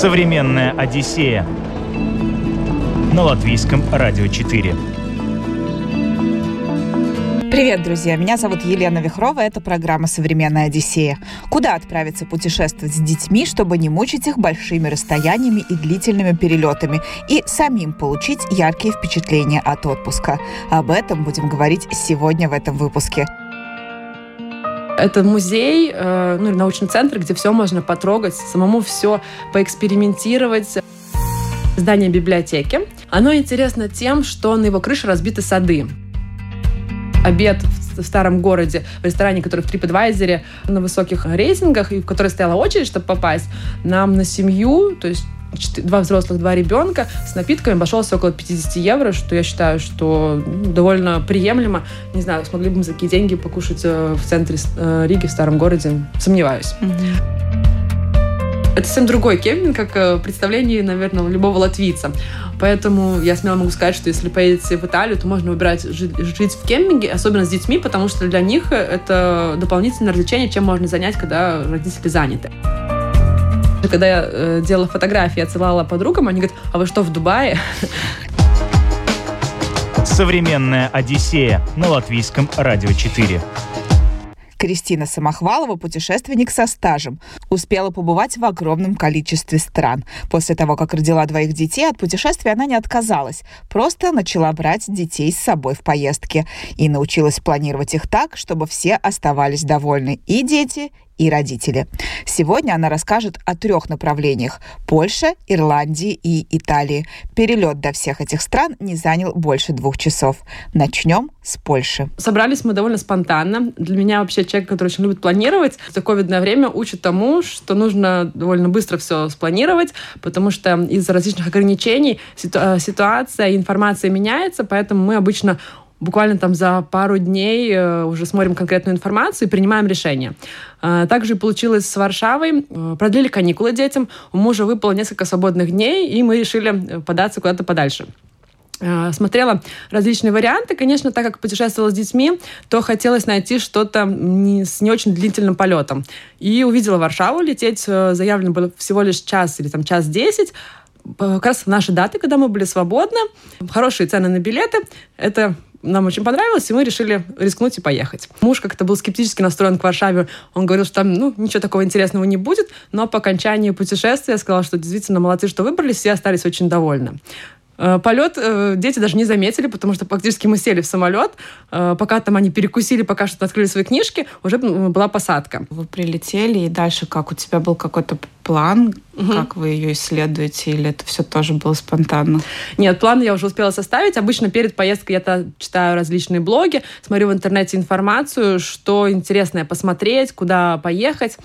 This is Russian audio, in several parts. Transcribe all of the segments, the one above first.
Современная Одиссея на латвийском радио 4. Привет, друзья! Меня зовут Елена Вихрова. Это программа «Современная Одиссея». Куда отправиться путешествовать с детьми, чтобы не мучить их большими расстояниями и длительными перелетами, и самим получить яркие впечатления от отпуска? Об этом будем говорить сегодня в этом выпуске. Это музей, э, ну, научный центр, где все можно потрогать, самому все поэкспериментировать. Здание библиотеки. Оно интересно тем, что на его крыше разбиты сады обед в старом городе, в ресторане, который в TripAdvisor на высоких рейтингах, и в который стояла очередь, чтобы попасть, нам на семью, то есть два взрослых, два ребенка, с напитками обошелся около 50 евро, что я считаю, что ну, довольно приемлемо. Не знаю, смогли бы мы за такие деньги покушать э, в центре э, Риги, в старом городе. Сомневаюсь. Это совсем другой кемпинг, как э, представление, наверное, любого латвийца. Поэтому я смело могу сказать, что если поедете в Италию, то можно выбирать жить, жить в кемпинге, особенно с детьми, потому что для них это дополнительное развлечение, чем можно занять, когда родители заняты. Когда я э, делала фотографии, отсылала подругам, они говорят, а вы что, в Дубае? Современная Одиссея на латвийском радио 4. Кристина Самохвалова, путешественник со стажем, успела побывать в огромном количестве стран. После того, как родила двоих детей, от путешествия она не отказалась. Просто начала брать детей с собой в поездки и научилась планировать их так, чтобы все оставались довольны и дети, и родители. Сегодня она расскажет о трех направлениях – Польше, Ирландии и Италии. Перелет до всех этих стран не занял больше двух часов. Начнем с Польши. Собрались мы довольно спонтанно. Для меня вообще человек, который очень любит планировать, за ковидное время учит тому, что нужно довольно быстро все спланировать, потому что из-за различных ограничений ситуация, информация меняется, поэтому мы обычно буквально там за пару дней э, уже смотрим конкретную информацию и принимаем решение. Э, также получилось с Варшавой. Э, продлили каникулы детям. У мужа выпало несколько свободных дней, и мы решили податься куда-то подальше смотрела различные варианты. Конечно, так как путешествовала с детьми, то хотелось найти что-то не, с не очень длительным полетом. И увидела Варшаву. Лететь заявлено было всего лишь час или там час десять. Как раз в наши даты, когда мы были свободны. Хорошие цены на билеты. Это нам очень понравилось, и мы решили рискнуть и поехать. Муж как-то был скептически настроен к Варшаве. Он говорил, что там ну, ничего такого интересного не будет, но по окончании путешествия сказал, что действительно молодцы, что выбрались, все остались очень довольны. Э, полет э, дети даже не заметили, потому что фактически мы сели в самолет, э, пока там они перекусили, пока что открыли свои книжки, уже была посадка. Вы прилетели, и дальше как? У тебя был какой-то план, угу. как вы ее исследуете, или это все тоже было спонтанно? Нет, план я уже успела составить. Обычно перед поездкой я читаю различные блоги, смотрю в интернете информацию, что интересное посмотреть, куда поехать.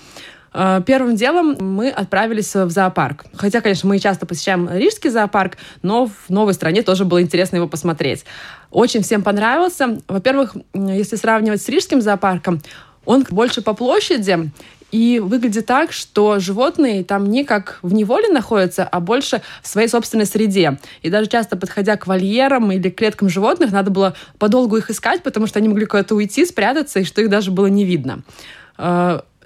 Э, первым делом мы отправились в зоопарк. Хотя, конечно, мы часто посещаем Рижский зоопарк, но в новой стране тоже было интересно его посмотреть. Очень всем понравился. Во-первых, если сравнивать с Рижским зоопарком, он больше по площади, и выглядит так, что животные там не как в неволе находятся, а больше в своей собственной среде. И даже часто подходя к вольерам или клеткам животных, надо было подолгу их искать, потому что они могли куда-то уйти, спрятаться, и что их даже было не видно.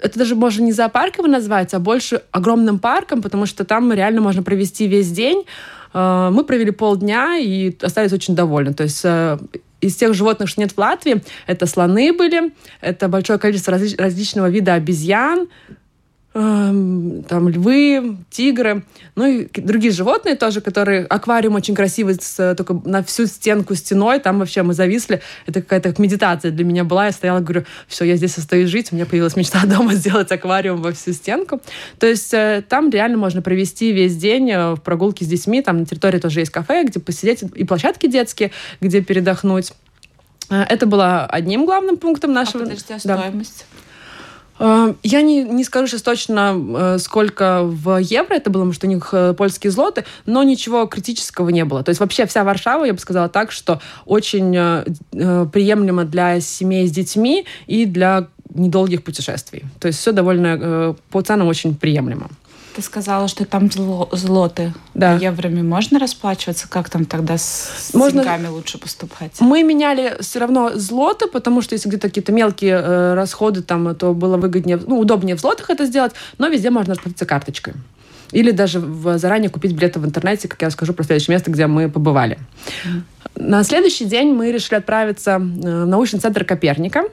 Это даже можно не зоопарк его назвать, а больше огромным парком, потому что там реально можно провести весь день. Э, мы провели полдня и остались очень довольны. То есть э, из тех животных, что нет в Латвии, это слоны были, это большое количество различ- различного вида обезьян, там львы, тигры, ну и другие животные тоже, которые... Аквариум очень красивый, с, только на всю стенку стеной, там вообще мы зависли. Это какая-то медитация для меня была. Я стояла, говорю, все, я здесь остаюсь жить. У меня появилась мечта дома сделать аквариум во всю стенку. То есть э, там реально можно провести весь день э, в прогулке с детьми. Там на территории тоже есть кафе, где посидеть, и площадки детские, где передохнуть. Э, это было одним главным пунктом нашего... А подожди, а стоимость? Да. Э, я не, не скажу сейчас точно, э, сколько в евро это было, потому что у них э, польские злоты, но ничего критического не было. То есть вообще вся Варшава, я бы сказала так, что очень приемлемо для семей с детьми и для недолгих путешествий. То есть все довольно по ценам очень приемлемо. Ты сказала, что там зло, злоты. Да. Евроми можно расплачиваться? Как там тогда с можно... деньгами лучше поступать? Мы меняли все равно злоты, потому что если где-то какие-то мелкие э, расходы, там, то было выгоднее, ну, удобнее в злотах это сделать, но везде можно расплатиться карточкой. или даже в, заранее купить билеты в интернете, как я скажу про следующее место, где мы побывали. На следующий день мы решили отправиться в научный центр Коперника.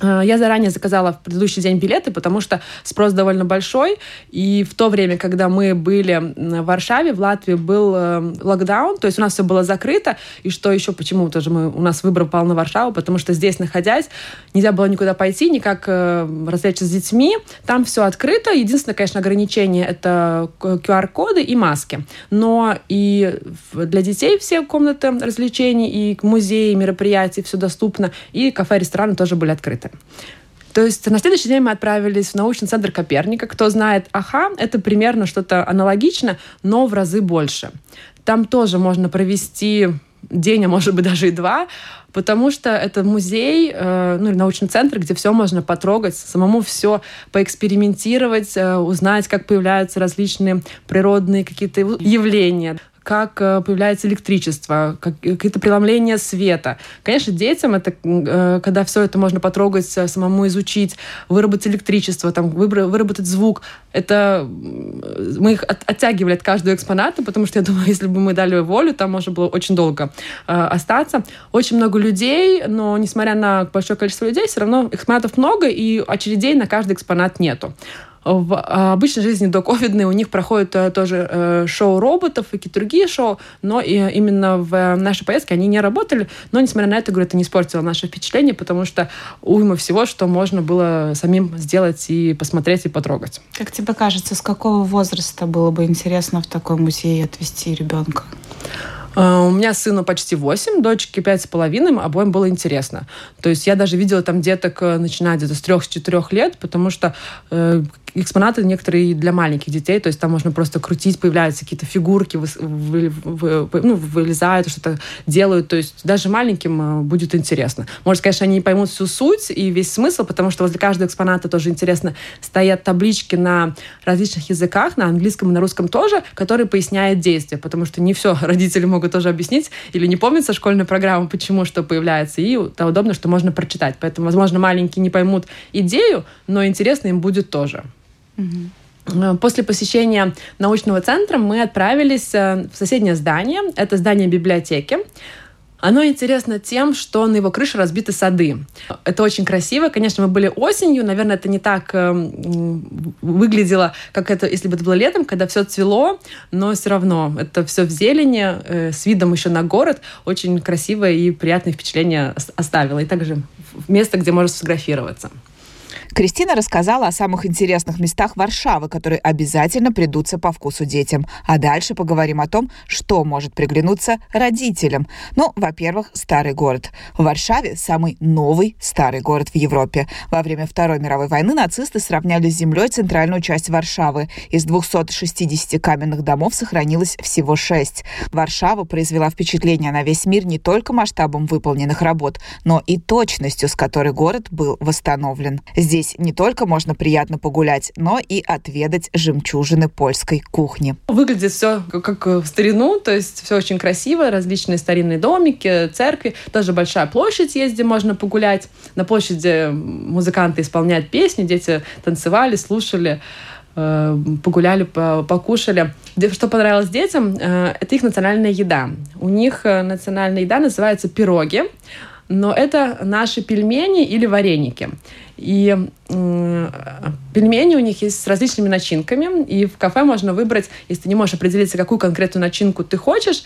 Э, я заранее заказала в предыдущий день билеты, потому что спрос довольно большой. И в то время, когда мы были в Варшаве, в Латвии был э, локдаун, то есть у нас все было закрыто. И что еще, почему тоже мы, у нас выбор пал на Варшаву, потому что здесь, находясь, нельзя было никуда пойти, никак э, развлечься с детьми. Там все открыто. Единственное, конечно, ограничение — это QR-коды и маски. Но и для детей все комнаты развлечений, и музеи, мероприятия, все доступно. И кафе, рестораны тоже были открыты. То есть на следующий день мы отправились в научный центр Коперника. Кто знает АХА, это примерно что-то аналогично, но в разы больше. Там тоже можно провести день, а может быть даже и два, потому что это музей, э, ну или научный центр, где все можно потрогать, самому все поэкспериментировать, э, узнать, как появляются различные природные какие-то явления как э, появляется электричество, как, какие-то преломления света. Конечно, детям это, э, когда все это можно потрогать, э, самому изучить, выработать электричество, там, выработать звук, это мы их от, оттягивали от каждого экспоната, потому что я думаю, если бы мы дали волю, там можно было очень долго э, остаться. Очень много людей, но несмотря на большое количество людей, все равно экспонатов много, и очередей на каждый экспонат нету в а, обычной жизни до ковидной у них проходит э, тоже э, шоу роботов и какие-то другие шоу, но именно в нашей поездке они не работали. Но, несмотря на это, говорю, это не испортило наше впечатление, потому что уйма всего, что можно было самим сделать и посмотреть, и потрогать. Как тебе кажется, с какого возраста было бы интересно в такой музей отвести ребенка? А, у меня сыну почти 8, дочке 5,5, обоим было интересно. То есть я даже видела там деток, э, начиная где-то с 3-4 лет, потому что э, экспонаты некоторые для маленьких детей, то есть там можно просто крутить, появляются какие-то фигурки, вы, вы, вы, ну, вылезают, что-то делают, то есть даже маленьким э, будет интересно. Может, конечно, они не поймут всю суть и весь смысл, потому что возле каждого экспоната тоже интересно стоят таблички на различных языках, на английском и на русском тоже, которые поясняют действия, потому что не все родители могут тоже объяснить или не помнят со школьной программы, почему что появляется, и это удобно, что можно прочитать. Поэтому, возможно, маленькие не поймут идею, но интересно им будет тоже. После посещения научного центра мы отправились э, в соседнее здание. Это здание библиотеки. Оно интересно тем, что на его крыше разбиты сады. Это очень красиво. Конечно, мы были осенью, наверное, это не так э, выглядело, как это, если бы это было летом, когда все цвело, но все равно это все в зелени, э, с видом еще на город. Очень красивое и приятное впечатление оставило. И также место, где можно сфотографироваться. Кристина рассказала о самых интересных местах Варшавы, которые обязательно придутся по вкусу детям. А дальше поговорим о том, что может приглянуться родителям. Ну, во-первых, старый город. В Варшаве самый новый старый город в Европе. Во время Второй мировой войны нацисты сравняли с землей центральную часть Варшавы. Из 260 каменных домов сохранилось всего шесть. Варшава произвела впечатление на весь мир не только масштабом выполненных работ, но и точностью, с которой город был восстановлен. Здесь Здесь не только можно приятно погулять, но и отведать жемчужины польской кухни. Выглядит все как в старину, то есть все очень красиво, различные старинные домики, церкви, даже большая площадь есть, где можно погулять. На площади музыканты исполняют песни, дети танцевали, слушали э, погуляли, покушали. Что понравилось детям, э, это их национальная еда. У них э, национальная еда называется пироги но это наши пельмени или вареники. И э, пельмени у них есть с различными начинками, и в кафе можно выбрать, если ты не можешь определиться, какую конкретную начинку ты хочешь,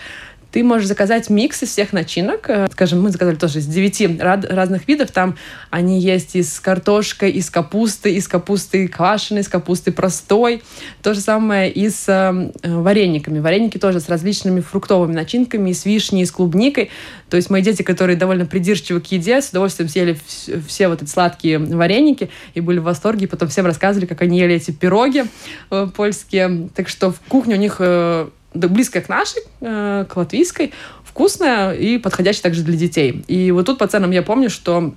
ты можешь заказать микс из всех начинок. Э, скажем, мы заказали тоже из девяти разных видов. Там они есть из картошкой, из капусты, из капусты квашеной, из капусты простой. То же самое и с э, варениками. Вареники тоже с различными фруктовыми начинками, с вишней, с клубникой. То есть мои дети, которые довольно придирчивы к еде, с удовольствием съели все вот эти сладкие вареники и были в восторге. И потом всем рассказывали, как они ели эти пироги э, польские. Так что в кухне у них близкая к нашей, э, к латвийской, вкусная и подходящая также для детей. И вот тут по ценам я помню, что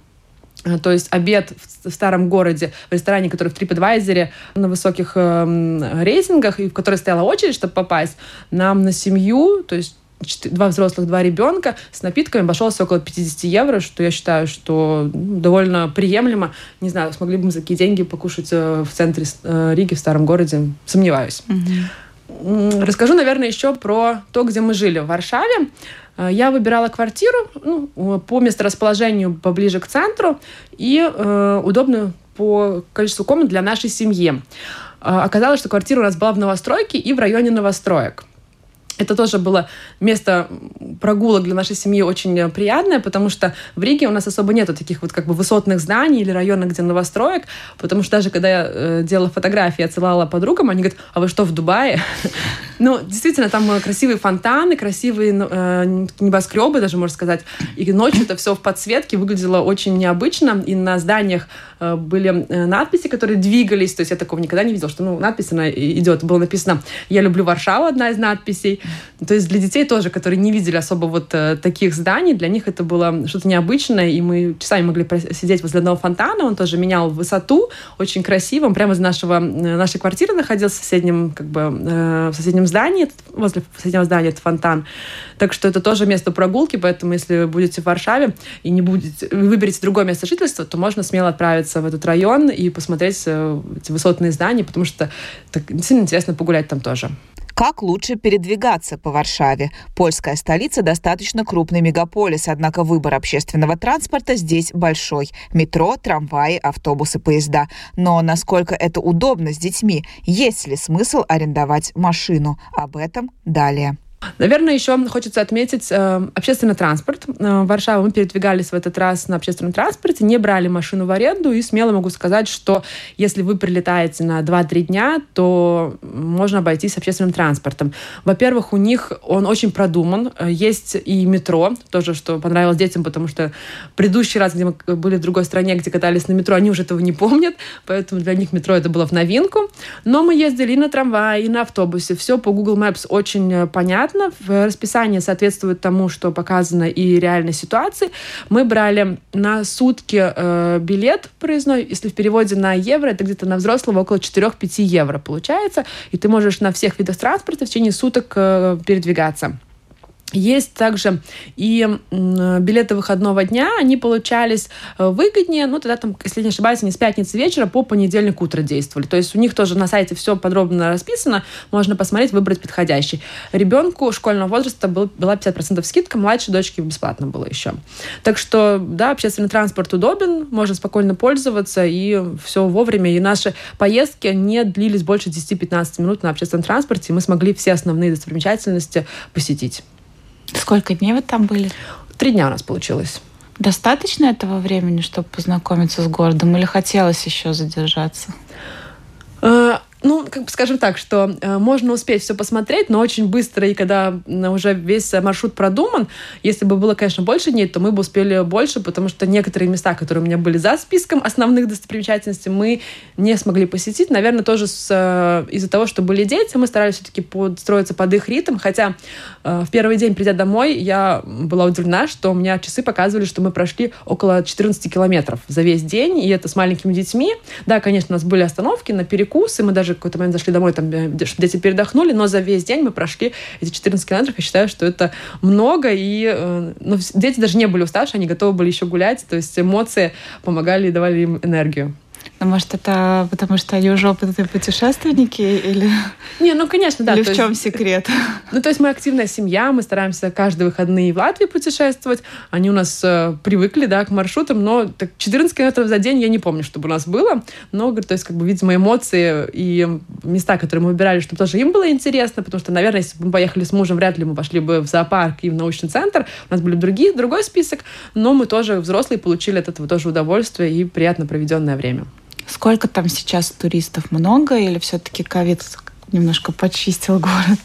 э, то есть обед в старом городе, в ресторане, который в TripAdvisor на высоких э, рейтингах, и в который стояла очередь, чтобы попасть, нам на семью, то есть два взрослых, два ребенка с напитками обошелся около 50 евро, что я считаю, что ну, довольно приемлемо. Не знаю, смогли бы мы за такие деньги покушать э, в центре э, Риги, в старом городе. Сомневаюсь. Угу. Расскажу, наверное, еще про то, где мы жили. В Варшаве э, я выбирала квартиру ну, по месторасположению поближе к центру и э, удобную по количеству комнат для нашей семьи. Оказалось, что квартира у нас была в новостройке и в районе новостроек. Это тоже было место прогулок для нашей семьи очень приятное, потому что в Риге у нас особо нету таких вот как бы высотных зданий или районов, где новостроек, потому что даже когда я э, делала фотографии, отсылала подругам, они говорят, а вы что, в Дубае? Ну, действительно, там э, красивые фонтаны, красивые э, небоскребы, даже можно сказать. И ночью это все в подсветке выглядело очень необычно. И на зданиях э, были э, надписи, которые двигались. То есть я такого никогда не видела, что ну, надпись она идет. Было написано «Я люблю Варшаву», одна из надписей. То есть для детей тоже, которые не видели особо вот э, таких зданий, для них это было что-то необычное. И мы часами могли сидеть возле одного фонтана. Он тоже менял высоту, очень красиво. Он прямо из нашего, нашей квартиры находился в соседнем, как бы, в соседнем здании, возле соседнего здания это фонтан. Так что это тоже место прогулки, поэтому если вы будете в Варшаве и не будете, вы выберете другое место жительства, то можно смело отправиться в этот район и посмотреть э, эти высотные здания, потому что так, действительно интересно погулять там тоже. Как лучше передвигаться по Варшаве? Польская столица достаточно крупный мегаполис, однако выбор общественного транспорта здесь большой. Метро, трамваи, автобусы, поезда. Но насколько это удобно с детьми? Есть ли смысл арендовать машину? Об этом далее. Наверное, еще хочется отметить э, общественный транспорт. Э, в Варшаву мы передвигались в этот раз на общественном транспорте, не брали машину в аренду, и смело могу сказать, что если вы прилетаете на 2-3 дня, то можно обойтись общественным транспортом. Во-первых, у них он очень продуман. Э, есть и метро, тоже, что понравилось детям, потому что предыдущий раз, где мы были в другой стране, где катались на метро, они уже этого не помнят, поэтому для них метро это было в новинку. Но мы ездили и на трамвае, и на автобусе. Все по Google Maps очень э, понятно понятно, в расписании соответствует тому, что показано и реальной ситуации. Мы брали на сутки э, билет проездной, если в переводе на евро, это где-то на взрослого около 4-5 евро получается, и ты можешь на всех видах транспорта в течение суток э, передвигаться. Есть также и билеты выходного дня, они получались э, выгоднее, ну, тогда там, если не ошибаюсь, они с пятницы вечера по понедельник утро действовали. То есть у них тоже на сайте все подробно расписано, можно посмотреть, выбрать подходящий. Ребенку школьного возраста был, была 50% скидка, младшей дочке бесплатно было еще. Так что, да, общественный транспорт удобен, можно спокойно пользоваться, и все вовремя. И наши поездки не длились больше 10-15 минут на общественном транспорте, и мы смогли все основные достопримечательности посетить. Сколько дней вы там были? Три дня у нас получилось. Достаточно этого времени, чтобы познакомиться с городом, или хотелось еще задержаться? Э, ну, как бы скажем так, что э, можно успеть все посмотреть, но очень быстро, и когда уже весь маршрут продуман, если бы было, конечно, больше дней, то мы бы успели больше, потому что некоторые места, которые у меня были за списком основных достопримечательностей, мы не смогли посетить. Наверное, тоже э, из-за того, что были дети, мы старались все-таки подстроиться под их ритм, хотя э, в первый день, придя домой, я была удивлена, что у меня часы показывали, что мы прошли около 14 километров за весь день, и это с маленькими детьми. Да, конечно, у нас были остановки на перекусы, мы даже какой-то момент зашли домой, там, э, чтобы дети передохнули, но за весь день мы прошли эти 14 километров. Я считаю, что это много, и э, ну, дети даже не были уставшие, они готовы были еще гулять, то есть эмоции помогали и давали им энергию. Ну, может, это потому что они уже опытные путешественники или... Не, ну, конечно, да. Или в чем есть... секрет? Ну, то есть мы активная семья, мы стараемся каждые выходные в Латвии путешествовать. Они у нас э, привыкли, да, к маршрутам, но так, 14 километров за день я не помню, чтобы у нас было. Но, то есть, как бы, видимо, эмоции и места, которые мы выбирали, чтобы тоже им было интересно, потому что, наверное, если бы мы поехали с мужем, вряд ли мы пошли бы в зоопарк и в научный центр. У нас были другие, другой список, но мы тоже взрослые получили от этого тоже удовольствие и приятно проведенное время. Сколько там сейчас туристов? Много или все-таки ковид немножко почистил город?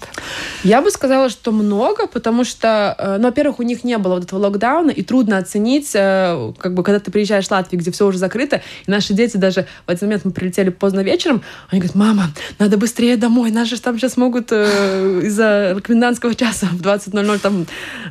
Я бы сказала, что много, потому что, э, ну, во-первых, у них не было вот этого локдауна, и трудно оценить, э, как бы, когда ты приезжаешь в Латвию, где все уже закрыто, и наши дети даже в этот момент мы прилетели поздно вечером, они говорят, мама, надо быстрее домой, нас же там сейчас могут э, из-за комендантского часа в 20.00 там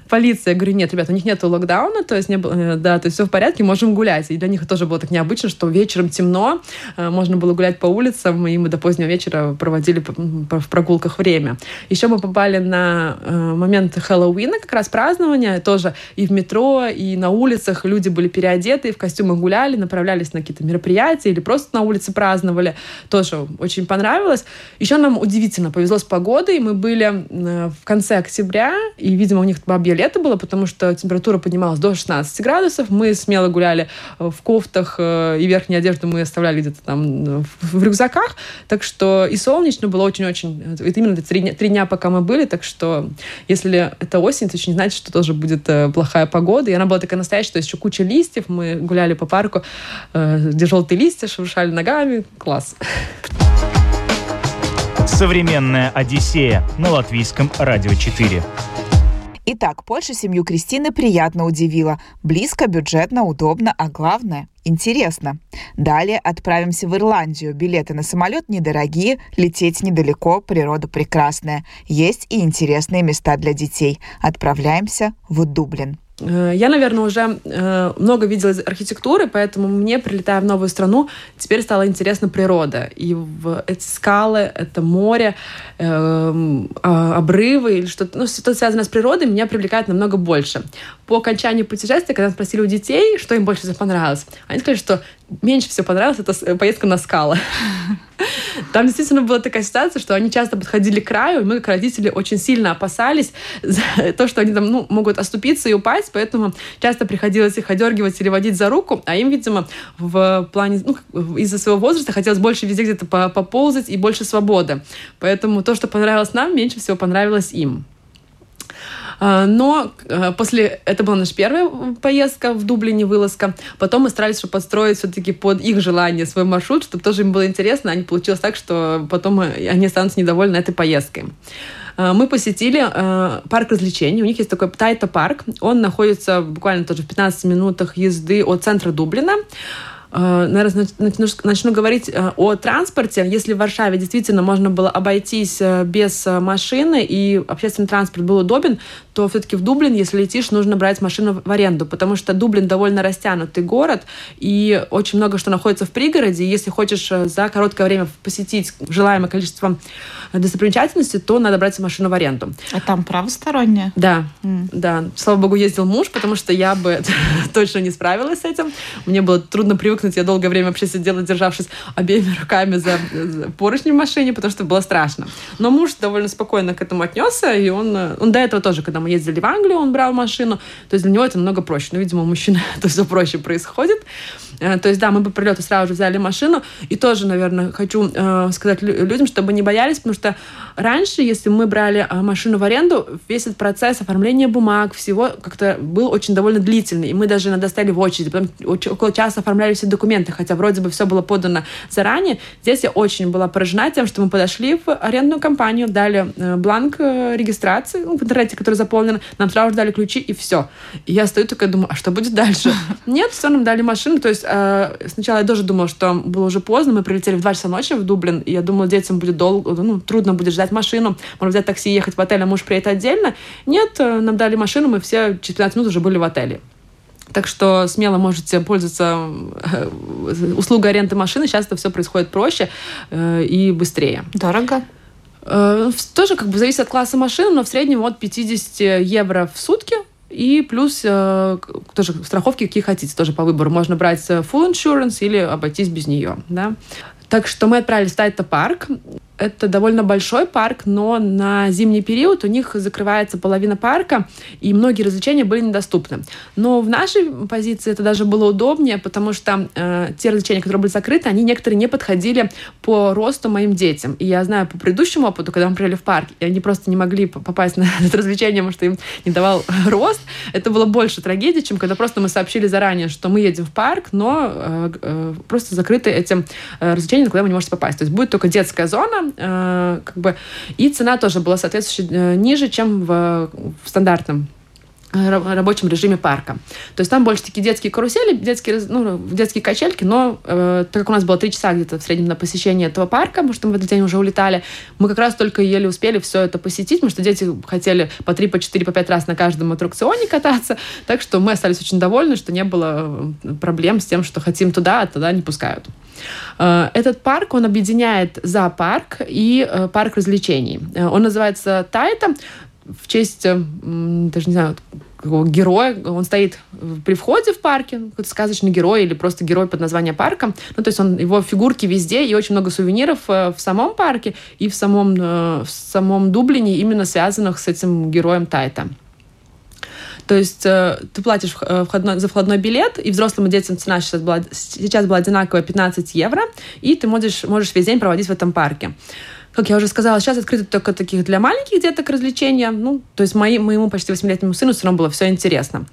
полиция. Я говорю, нет, ребят, у них нет локдауна, то есть, не было, да, то есть все в порядке, можем гулять. И для них тоже было так необычно, что вечером темно, можно было гулять по улицам, и мы до позднего вечера проводили в прогулках время. Еще мы попали на э, момент Хэллоуина, как раз празднования, тоже и в метро, и на улицах люди были переодеты, в костюмах гуляли, направлялись на какие-то мероприятия или просто на улице праздновали. Тоже очень понравилось. Еще нам удивительно повезло с погодой. Мы были э, в конце октября, и, видимо, у них бабье лето было, потому что температура поднималась до 16 градусов. Мы смело гуляли в кофтах, э, и верхнюю одежду мы оставляли где-то там в рюкзаках. Так что и солнечно было очень-очень. Это именно три дня, три дня, пока мы были. Так что если это осень, это еще не значит, что тоже будет э, плохая погода. И она была такая настоящая, то есть еще куча листьев. Мы гуляли по парку, где желтые листья, шуршали ногами. Класс. Современная Одиссея на латвийском радио 4. Итак, Польша семью Кристины приятно удивила. Близко, бюджетно, удобно, а главное – интересно. Далее отправимся в Ирландию. Билеты на самолет недорогие, лететь недалеко, природа прекрасная. Есть и интересные места для детей. Отправляемся в Дублин. Э, я, наверное, уже э, много видела архитектуры, поэтому мне, прилетая в новую страну, теперь стала интересна природа. И в эти скалы, это море, эм, а, обрывы или что-то, ну, что-то связанное с природой меня привлекает намного больше. По окончании путешествия, когда спросили у детей, что им больше всего понравилось, они сказали, что меньше всего понравилась эта поездка на скалы. Там действительно была такая ситуация, что они часто подходили к краю, и мы, как родители, очень сильно опасались за то, что они там ну, могут оступиться и упасть, поэтому часто приходилось их одергивать или водить за руку, а им, видимо, в плане, ну, из-за своего возраста хотелось больше везде где-то поползать и больше свободы. Поэтому то, что понравилось нам, меньше всего понравилось им. А, но а, после... Это была наша первая поездка в Дублине, вылазка. Потом мы старались чтобы подстроить все-таки под их желание свой маршрут, чтобы тоже им было интересно. А не получилось так, что потом они останутся недовольны этой поездкой а, мы посетили э, парк развлечений. У них есть такой Тайта парк. Он находится буквально тоже в 15 минутах езды от центра Дублина. Э, наверное, начну, говорить э, о транспорте. Если в Варшаве действительно можно было обойтись э, без машины и общественный транспорт был удобен, то все-таки в Дублин, если летишь, нужно брать машину в аренду, потому что Дублин довольно растянутый город, и очень много что находится в пригороде. Если хочешь за короткое время посетить желаемое количество достопримечательностей, то надо брать машину в аренду. А там правосторонняя? Да, mm. да. Слава богу, ездил муж, потому что я бы точно не справилась с этим. Мне было трудно привыкнуть. Я долгое время вообще сидела, державшись обеими руками за, за поручни в машине, потому что было страшно. Но муж довольно спокойно к этому отнесся, и он, он до этого тоже, когда мы ездили в Англию, он брал машину, то есть для него это намного проще. Но, видимо, у мужчины это все проще происходит. Э, то есть, да, мы по прилету сразу же взяли машину, и тоже, наверное, хочу э, сказать людям, чтобы не боялись, потому что раньше, если мы брали э, машину в аренду, весь этот процесс оформления бумаг, всего как-то был очень довольно длительный, и мы даже иногда стояли в очереди, потом около часа оформляли все документы, хотя вроде бы все было подано заранее. Здесь я очень была поражена тем, что мы подошли в арендную компанию, дали бланк регистрации ну, в интернете, который заполнен, нам сразу же дали ключи, и все. И я стою такая, думаю, а что будет дальше? Нет, все, нам дали машину. То есть э, сначала я тоже думала, что было уже поздно, мы прилетели в 2 часа ночи в Дублин, и я думала, детям будет долго, ну, трудно будет ждать машину, можно взять такси ехать в отель, а муж приедет отдельно. Нет, нам дали машину, мы все через 15 минут уже были в отеле. Так что смело можете пользоваться э, услугой аренды машины. Сейчас это все происходит проще э, и быстрее. Дорого? Э, тоже как бы зависит от класса машины, но в среднем от 50 евро в сутки. И плюс э, тоже страховки, какие хотите, тоже по выбору. Можно брать full insurance или обойтись без нее. Да? Так что мы отправились в Тайта парк. Это довольно большой парк, но на зимний период у них закрывается половина парка, и многие развлечения были недоступны. Но в нашей позиции это даже было удобнее, потому что э, те развлечения, которые были закрыты, они некоторые не подходили по росту моим детям. И я знаю по предыдущему опыту, когда мы приехали в парк, и они просто не могли попасть на это развлечение, потому что им не давал рост. Это было больше трагедии, чем когда просто мы сообщили заранее, что мы едем в парк, но э, э, просто закрыты этим э, развлечением, куда вы не можете попасть. То есть будет только детская зона, Э, как бы, и цена тоже была соответствующе э, ниже, чем в, в стандартном рабочем режиме парка. То есть там больше такие детские карусели, детские, ну, детские качельки, но э, так как у нас было три часа где-то в среднем на посещение этого парка, потому что мы в этот день уже улетали, мы как раз только еле успели все это посетить, потому что дети хотели по три, по четыре, по пять раз на каждом аттракционе кататься, так что мы остались очень довольны, что не было э, проблем с тем, что хотим туда, а туда не пускают. Э, этот парк, он объединяет зоопарк и э, парк развлечений. Он называется Тайта в честь, даже не знаю, героя, он стоит при входе в парке, какой-то сказочный герой или просто герой под названием парка. Ну, то есть он, его фигурки везде, и очень много сувениров э, в самом парке и в самом, э, в самом Дублине, именно связанных с этим героем Тайта. То есть э, ты платишь входной, за входной билет, и взрослым и детям цена сейчас была, сейчас была одинаковая 15 евро, и ты можешь, можешь весь день проводить в этом парке как я уже сказала, сейчас открыты только таких для маленьких деток развлечения. Ну, то есть мои, моему почти восьмилетнему сыну все равно было все интересно.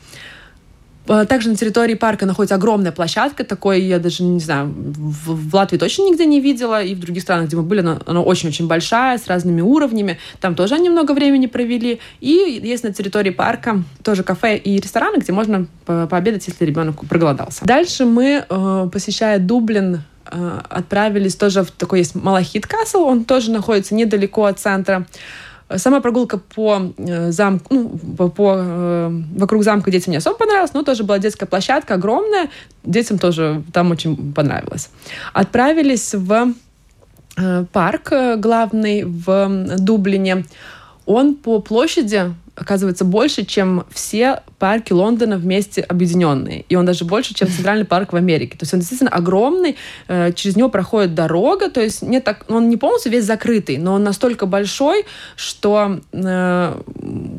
А, также на территории парка находится огромная площадка, такой я даже не знаю, в, Латвии точно нигде не видела, и в других странах, где мы были, она, очень-очень большая, с разными уровнями. Там тоже они много времени провели. И есть на территории парка тоже кафе и рестораны, где можно по пообедать, если ребенок проголодался. Дальше мы, э, посещая Дублин, отправились тоже в такой есть Малахит Касл, он тоже находится недалеко от центра. Сама прогулка по э, замку, ну, по, по, э, вокруг замка детям не особо понравилась, но тоже была детская площадка огромная, детям тоже там очень понравилось. Отправились в парк главный в Дублине. Он по площади оказывается больше, чем все парки Лондона вместе объединенные. И он даже больше, чем Центральный парк в Америке. То есть он действительно огромный, э, через него проходит дорога, то есть не так, он не полностью весь закрытый, но он настолько большой, что э,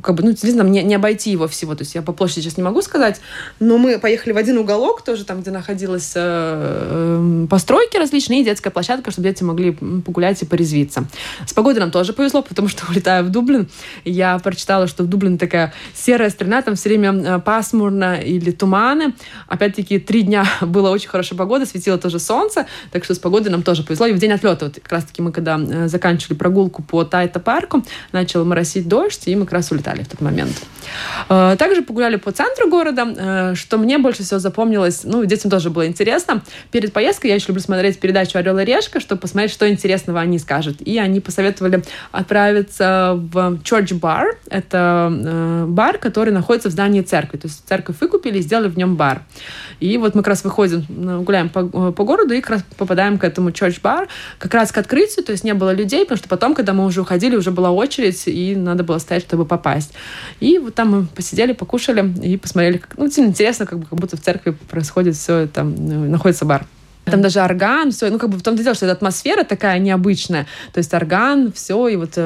как бы, ну, действительно, не, не обойти его всего. То есть я по площади сейчас не могу сказать, но мы поехали в один уголок, тоже там, где находилась э, постройки различные и детская площадка, чтобы дети могли погулять и порезвиться. С погодой нам тоже повезло, потому что, улетая в Дублин, я прочитала, что в Дублине такая серая страна, там все время э, пасмурно или туманы. Опять-таки, три дня было очень хорошая погода, светило тоже солнце, так что с погодой нам тоже повезло. И в день отлета, вот как раз-таки мы когда э, заканчивали прогулку по Тайта-парку, начал моросить дождь, и мы как раз улетали в тот момент. Э, также погуляли по центру города, что мне больше всего запомнилось, ну, детям тоже было интересно. Перед поездкой я еще люблю смотреть передачу «Орел и решка», чтобы посмотреть, что интересного они скажут. И они посоветовали отправиться в Church Bar. Это бар, который находится в здании церкви. То есть церковь выкупили и сделали в нем бар. И вот мы как раз выходим, э, гуляем по, э, по городу и как раз попадаем к этому church-бар как раз к открытию, то есть не было людей, потому что потом, когда мы уже уходили, уже была очередь, и надо было стоять, чтобы попасть. И вот там мы посидели, покушали и посмотрели. Как, ну, сильно интересно, как, бы, как будто в церкви происходит все, там э, находится бар. Там даже орган, все, ну как бы в том-то дело, что эта атмосфера такая необычная. То есть орган, все, и вот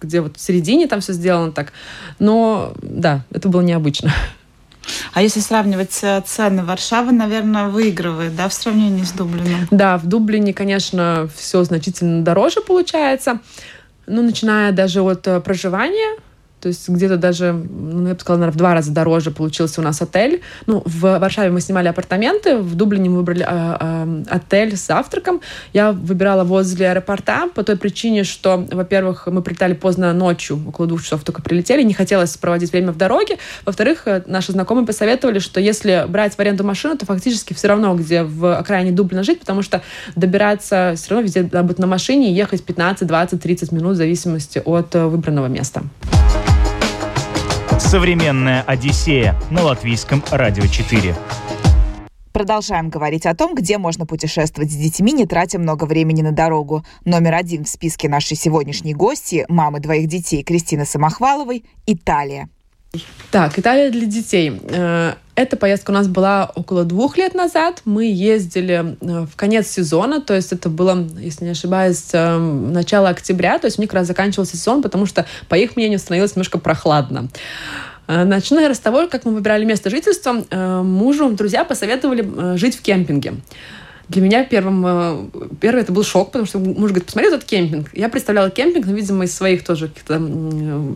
где вот в середине там все сделано так. Но да, это было необычно. А если сравнивать цены, Варшава, наверное, выигрывает, да, в сравнении с Дублином? Да, в Дублине, конечно, все значительно дороже получается. Ну, начиная даже от э, проживания, то есть где-то даже, ну, я бы сказала, наверное, в два раза дороже получился у нас отель. Ну, в Варшаве мы снимали апартаменты, в Дублине мы выбрали э, э, отель с завтраком. Я выбирала возле аэропорта по той причине, что, во-первых, мы прилетали поздно ночью, около двух часов только прилетели, не хотелось проводить время в дороге. Во-вторых, э, наши знакомые посоветовали, что если брать в аренду машину, то фактически все равно, где в окраине Дублина жить, потому что добираться все равно везде надо быть на машине и ехать 15, 20, 30 минут в зависимости от э, выбранного места. Современная Одиссея на латвийском радио 4. Продолжаем говорить о том, где можно путешествовать с детьми, не тратя много времени на дорогу. Номер один в списке нашей сегодняшней гости, мамы двоих детей Кристины Самохваловой, Италия. Так, Италия для детей. Э, эта поездка у нас была около двух лет назад. Мы ездили э, в конец сезона, то есть это было, если не ошибаюсь, э, начало октября, то есть у них как раз заканчивался сезон, потому что, по их мнению, становилось немножко прохладно. Начну, наверное, с того, как мы выбирали место жительства. Мужу друзья посоветовали жить в кемпинге. Для меня первым, э, первый это был шок, потому что муж говорит, посмотри этот кемпинг. Я представляла кемпинг, но, видимо, из своих тоже каких-то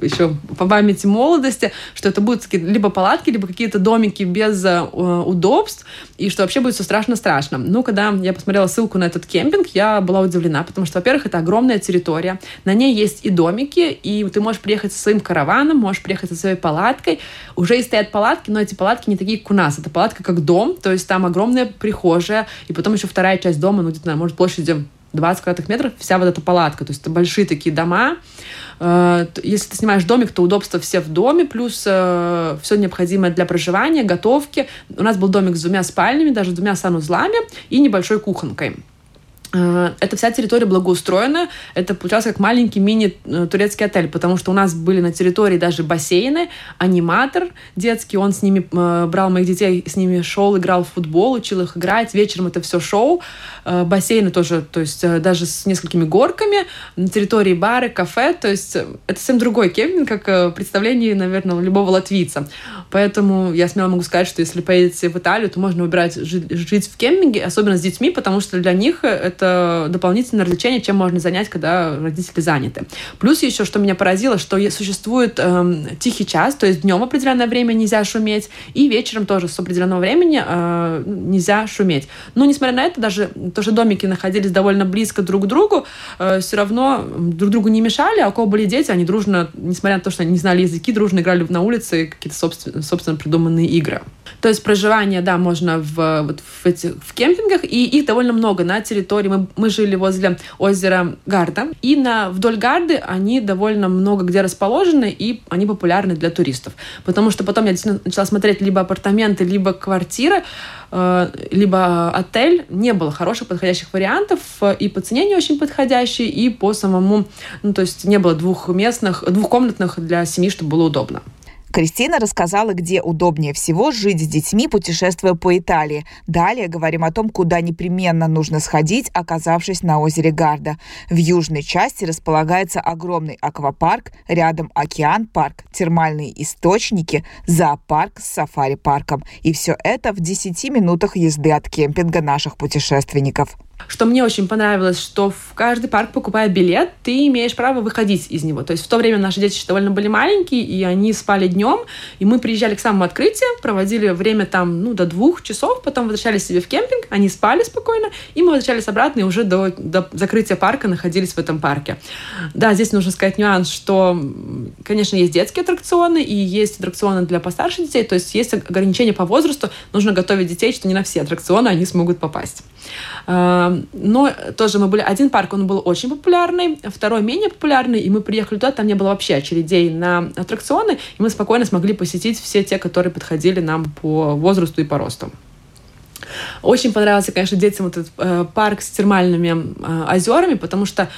еще по памяти молодости, что это будут либо палатки, либо какие-то домики без э, удобств, и что вообще будет все страшно-страшно. Ну, когда я посмотрела ссылку на этот кемпинг, я была удивлена, потому что, во-первых, это огромная территория, на ней есть и домики, и ты можешь приехать со своим караваном, можешь приехать со своей палаткой. Уже и стоят палатки, но эти палатки не такие, как у нас. Это палатка как дом, то есть там огромная прихожая, и потом еще еще вторая часть дома, ну, где-то, может, площадью 20 квадратных метров, вся вот эта палатка. То есть это большие такие дома. Э, если ты снимаешь домик, то удобства все в доме, плюс э, все необходимое для проживания, готовки. У нас был домик с двумя спальнями, даже с двумя санузлами и небольшой кухонкой. Э, эта вся территория благоустроена. Это получалось как маленький мини-турецкий отель, потому что у нас были на территории даже бассейны, аниматор детский, он с ними э, брал моих детей, с ними шел, играл в футбол, учил их играть. Вечером это все шоу. Э, бассейны тоже, то есть даже с несколькими горками. На территории бары, кафе. То есть это совсем другой кемпинг, как представление, наверное, любого латвийца. Поэтому я смело могу сказать, что если поедете в Италию, то можно выбирать жить в кемпинге, особенно с детьми, потому что для них это это дополнительное развлечение, чем можно занять, когда родители заняты. Плюс еще, что меня поразило, что существует э, тихий час, то есть днем определенное время нельзя шуметь, и вечером тоже с определенного времени э, нельзя шуметь. Но, несмотря на это, даже то, что домики находились довольно близко друг к другу, э, все равно друг другу не мешали, а у кого были дети, они дружно, несмотря на то, что они не знали языки, дружно играли на улице какие-то собственно, собственно придуманные игры. То есть проживание, да, можно в, вот в, этих, в кемпингах, и их довольно много на территории мы, мы жили возле озера Гарда, и на, вдоль Гарды они довольно много где расположены, и они популярны для туристов. Потому что потом я действительно начала смотреть либо апартаменты, либо квартиры, э, либо отель. Не было хороших подходящих вариантов, и по цене не очень подходящие, и по самому, ну, то есть не было двухместных, двухкомнатных для семьи, чтобы было удобно. Кристина рассказала, где удобнее всего жить с детьми, путешествуя по Италии. Далее говорим о том, куда непременно нужно сходить, оказавшись на озере Гарда. В южной части располагается огромный аквапарк, рядом океан-парк, термальные источники, зоопарк с сафари-парком. И все это в 10 минутах езды от кемпинга наших путешественников. Что мне очень понравилось, что в каждый парк, покупая билет, ты имеешь право выходить из него. То есть в то время наши дети еще довольно были маленькие, и они спали днем, и мы приезжали к самому открытию, проводили время там, ну, до двух часов, потом возвращались себе в кемпинг, они спали спокойно, и мы возвращались обратно, и уже до, до закрытия парка находились в этом парке. Да, здесь нужно сказать нюанс, что, конечно, есть детские аттракционы, и есть аттракционы для постарше детей, то есть есть ограничения по возрасту, нужно готовить детей, что не на все аттракционы они смогут попасть. Эм, но тоже мы были... Один парк, он был очень популярный, второй менее популярный, и мы приехали туда, там не было вообще очередей на аттракционы, и мы спокойно смогли посетить все те, которые подходили нам по возрасту и по росту. Очень понравился, конечно, детям этот э, парк с термальными э, озерами, потому что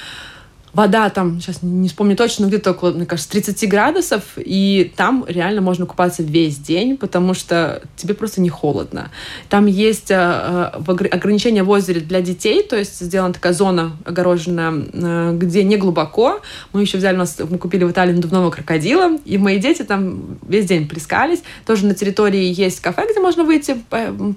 вода там, сейчас не вспомню точно, но где-то около, мне кажется, 30 градусов, и там реально можно купаться весь день, потому что тебе просто не холодно. Там есть э, э ограничение в озере для детей, то есть сделана такая зона огороженная, э, где не глубоко. Мы еще взяли, у нас, мы купили в Италии надувного крокодила, и мои дети там весь день плескались. Тоже на территории есть кафе, где можно выйти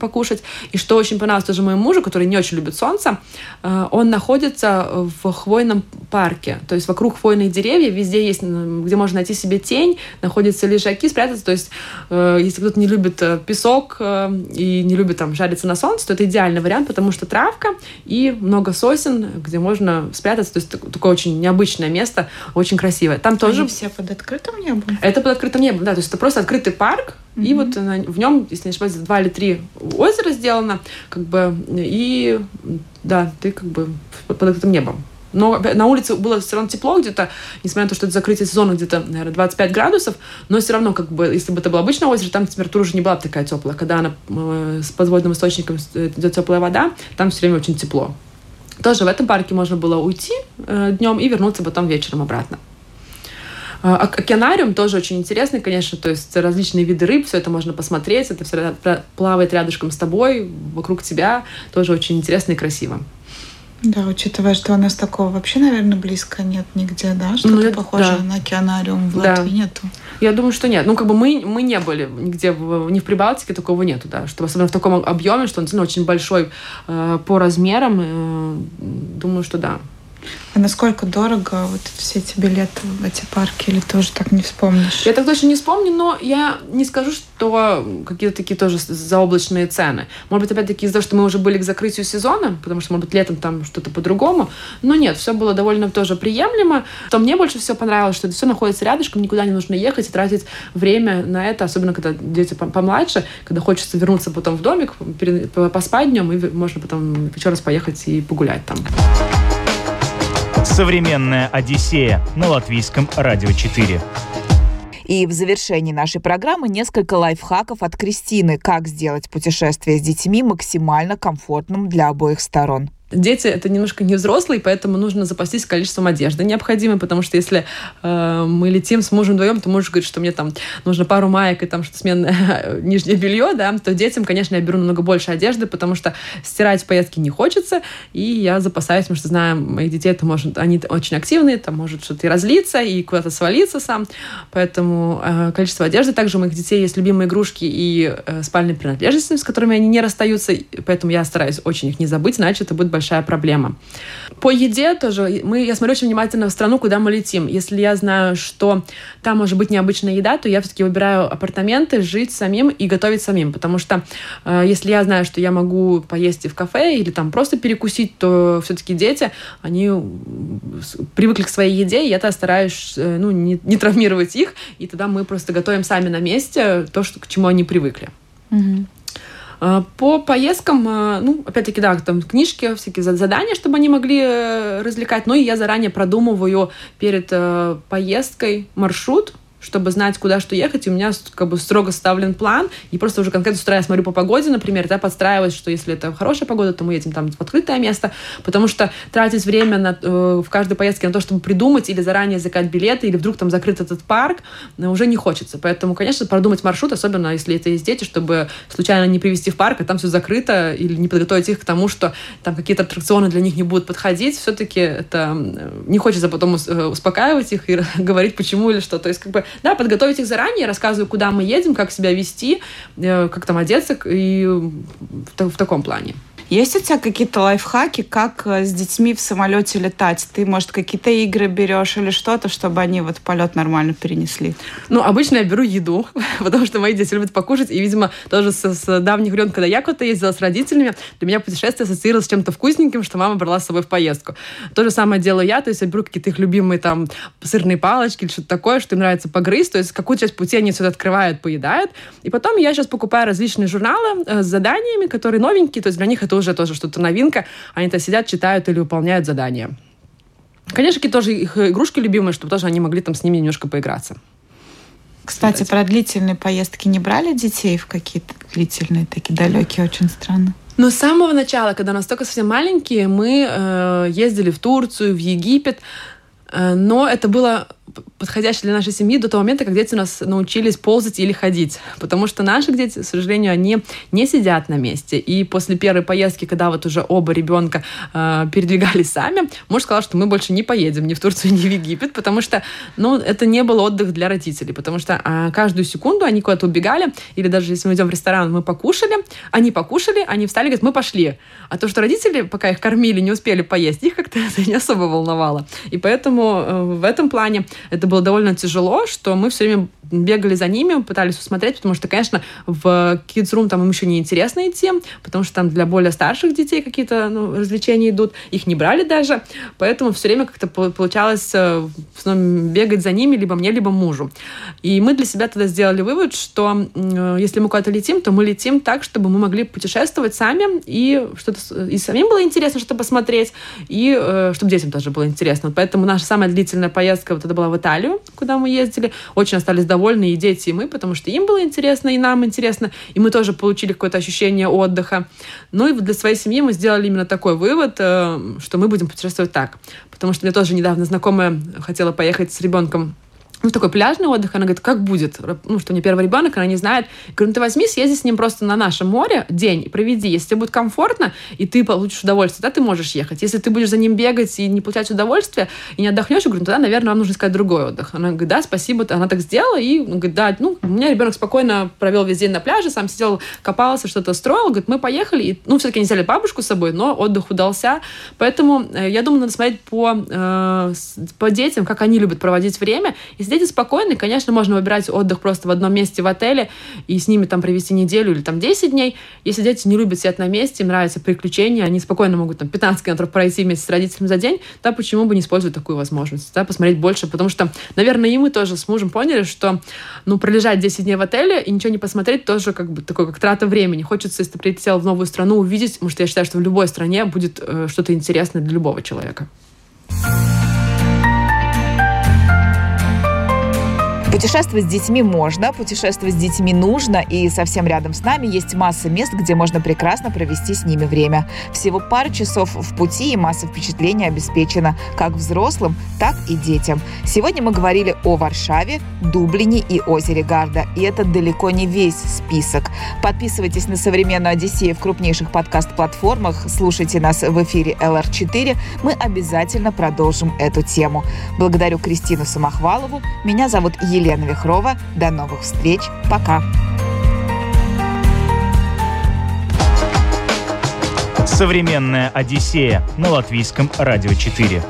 покушать. И что очень понравилось тоже моему мужу, который не очень любит солнце, он находится в хвойном парке парке. То есть вокруг хвойных деревьев везде есть, где можно найти себе тень, находятся лежаки, спрятаться. То есть э, если кто-то не любит э, песок э, и не любит там жариться на солнце, то это идеальный вариант, потому что травка и много сосен, где можно спрятаться. То есть такое очень необычное место, очень красивое. Там тоже... Они все под открытым небом? Это под открытым небом, да. То есть это просто открытый парк, Mm-hmm. И вот в нем, если не ошибаюсь, два или три озера сделано, как бы, и да, ты как бы под открытым небом. Но на улице было все равно тепло где-то, несмотря на то, что это закрытие сезона где-то, наверное, 25 градусов, но все равно, как бы, если бы это было обычное озеро, там температура уже не была такая теплая. Когда она э, с подводным источником идет теплая вода, там все время очень тепло. Тоже в этом парке можно было уйти э, днем и вернуться потом вечером обратно. А, океанариум тоже очень интересный, конечно, то есть различные виды рыб, все это можно посмотреть, это все плавает рядышком с тобой, вокруг тебя, тоже очень интересно и красиво. Да, учитывая, что у нас такого вообще, наверное, близко нет нигде, да? Что-то Ну, похожее да. на океанариум в Да. Латвии нету. Я думаю, что нет. Ну, как бы мы, мы не были нигде, в, ни в Прибалтике такого нету, да. Чтобы особенно в таком объеме, что он действительно очень большой э, по размерам. э, думаю, что да. А насколько дорого вот все эти билеты в эти парки или тоже так не вспомнишь? Я так точно не вспомню, но я не скажу, что какие-то такие тоже заоблачные цены. Может быть, опять-таки из-за того, что мы уже были к закрытию сезона, потому что, может быть, летом там что-то по-другому. Но нет, все было довольно тоже приемлемо. Что мне больше всего понравилось, что это все находится рядышком, никуда не нужно ехать и тратить время на это, особенно когда дети пом- помладше, когда хочется вернуться потом в домик, поспать днем, и можно потом еще раз поехать и погулять там. Современная Одиссея на латвийском радио 4. И в завершении нашей программы несколько лайфхаков от Кристины, как сделать путешествие с детьми максимально комфортным для обоих сторон. Дети это немножко не взрослые, поэтому нужно запастись количеством одежды необходимой, потому что если э, мы летим с мужем вдвоем, то муж говорит, что мне там нужно пару маек и там что сменное нижнее белье, да, то детям, конечно, я беру намного больше одежды, потому что стирать в поездке не хочется, и я запасаюсь, потому что знаю, моих детей это может, они очень активные, там может что-то и разлиться, и куда-то свалиться сам, поэтому э, количество одежды. Также у моих детей есть любимые игрушки и э, спальные принадлежности, с которыми они не расстаются, поэтому я стараюсь очень их не забыть, иначе это будет большая проблема. По еде тоже мы, я смотрю очень внимательно в страну, куда мы летим. Если я знаю, что там может быть необычная еда, то я все-таки выбираю апартаменты, жить самим и готовить самим, потому что э, если я знаю, что я могу поесть и в кафе или там просто перекусить, то все-таки дети, они привыкли к своей еде, и я стараюсь э, ну, не, не травмировать их, и тогда мы просто готовим сами на месте то, что, к чему они привыкли. Мгм. А, По поездкам, а, ну, опять-таки, да, там книжки, всякие за- задания, чтобы они могли э, развлекать. Ну, и я заранее продумываю перед э, поездкой маршрут, чтобы знать, куда что ехать. И у меня как бы строго ставлен план. И просто уже конкретно с утра я смотрю по погоде, например, да, подстраиваюсь, что если это хорошая погода, то мы едем там в открытое место. Потому что тратить время на, э, в каждой поездке на то, чтобы придумать или заранее заказать билеты, или вдруг там закрыт этот парк, э, уже не хочется. Поэтому, конечно, продумать маршрут, особенно если это есть дети, чтобы случайно не привести в парк, а там все закрыто, или не подготовить их к тому, что там какие-то аттракционы для них не будут подходить. Все-таки это э, не хочется потом э, успокаивать их и говорить, почему или что. То есть, как бы, да, подготовить их заранее, рассказываю, куда мы едем, как себя вести, э, как там одеться, и в, та- в таком плане. Есть у тебя какие-то лайфхаки, как э, с детьми в самолете летать? Ты, может, какие-то игры берешь или что-то, чтобы они вот полет нормально перенесли? Ну, обычно я беру еду, потому что мои дети любят покушать. И, видимо, тоже с, с давних времен, когда я куда-то ездила с родителями, для меня путешествие ассоциировалось с чем-то вкусненьким, что мама брала с собой в поездку. То же самое делаю я, то есть я беру какие-то их любимые там сырные палочки или что-то такое, что им нравится погрызть. То есть какую-то часть пути они все открывают, поедают. И потом я сейчас покупаю различные журналы э, с заданиями, которые новенькие. То есть для них это уже тоже что-то новинка. Они-то сидят, читают или выполняют задания. Конечно, какие тоже их игрушки любимые, чтобы тоже они могли там с ними немножко поиграться. Кстати, про длительные поездки не брали детей в какие-то длительные, такие далекие, очень странно. Но с самого начала, когда нас только совсем маленькие, мы э, ездили в Турцию, в Египет, э, но это было подходящее для нашей семьи до того момента, как дети у нас научились ползать или ходить. Потому что наши дети, к сожалению, они не сидят на месте. И после первой поездки, когда вот уже оба ребенка э, передвигались сами, муж сказал, что мы больше не поедем ни в Турцию, ни в Египет, потому что, ну, это не был отдых для родителей, потому что а, каждую секунду они куда-то убегали, или даже если мы идем в ресторан, мы покушали, они покушали, они встали, говорят, мы пошли. А то, что родители, пока их кормили, не успели поесть, их как-то это не особо волновало. И поэтому э, в этом плане это было довольно тяжело, что мы все время бегали за ними, пытались усмотреть, потому что, конечно, в Kids Room там им еще не интересно идти, потому что там для более старших детей какие-то ну, развлечения идут, их не брали даже, поэтому все время как-то по- получалось э, бегать за ними, либо мне, либо мужу. И мы для себя тогда сделали вывод, что э, если мы куда-то летим, то мы летим так, чтобы мы могли путешествовать сами, и что-то и самим было интересно что-то посмотреть, и э, чтобы детям тоже было интересно. Поэтому наша самая длительная поездка вот это была в Италию, куда мы ездили. Очень остались довольны и дети, и мы, потому что им было интересно, и нам интересно, и мы тоже получили какое-то ощущение отдыха. Ну и для своей семьи мы сделали именно такой вывод, э, что мы будем путешествовать так. Потому что мне тоже недавно знакомая хотела поехать с ребенком ну, такой пляжный отдых, она говорит, как будет? Ну, что у нее первый ребенок, она не знает. Я говорю, ну, ты возьми, съезди с ним просто на наше море день и проведи. Если тебе будет комфортно, и ты получишь удовольствие, тогда ты можешь ехать. Если ты будешь за ним бегать и не получать удовольствие, и не отдохнешь, я говорю, ну, тогда, наверное, вам нужно искать другой отдых. Она говорит, да, спасибо. Она так сделала, и говорит, да, ну, у меня ребенок спокойно провел весь день на пляже, сам сидел, копался, что-то строил. Говорит, мы поехали, и, ну, все-таки не взяли бабушку с собой, но отдых удался. Поэтому э, я думаю, надо смотреть по, э, по детям, как они любят проводить время. Если дети спокойны, конечно, можно выбирать отдых просто в одном месте в отеле и с ними там провести неделю или там 10 дней. Если дети не любят сидеть на месте, им нравятся приключения, они спокойно могут там 15 километров пройти вместе с родителями за день, да, почему бы не использовать такую возможность, да, посмотреть больше, потому что, наверное, и мы тоже с мужем поняли, что, ну, пролежать 10 дней в отеле и ничего не посмотреть тоже как бы такой, как трата времени. Хочется, если ты прилетел в новую страну, увидеть, потому что я считаю, что в любой стране будет э, что-то интересное для любого человека. Путешествовать с детьми можно, путешествовать с детьми нужно, и совсем рядом с нами есть масса мест, где можно прекрасно провести с ними время. Всего пару часов в пути и масса впечатлений обеспечена как взрослым, так и детям. Сегодня мы говорили о Варшаве, Дублине и озере Гарда, и это далеко не весь список. Подписывайтесь на «Современную Одиссею» в крупнейших подкаст-платформах, слушайте нас в эфире LR4, мы обязательно продолжим эту тему. Благодарю Кристину Самохвалову, меня зовут Елена Елена Вихрова. До новых встреч. Пока. Современная Одиссея на латвийском радио 4.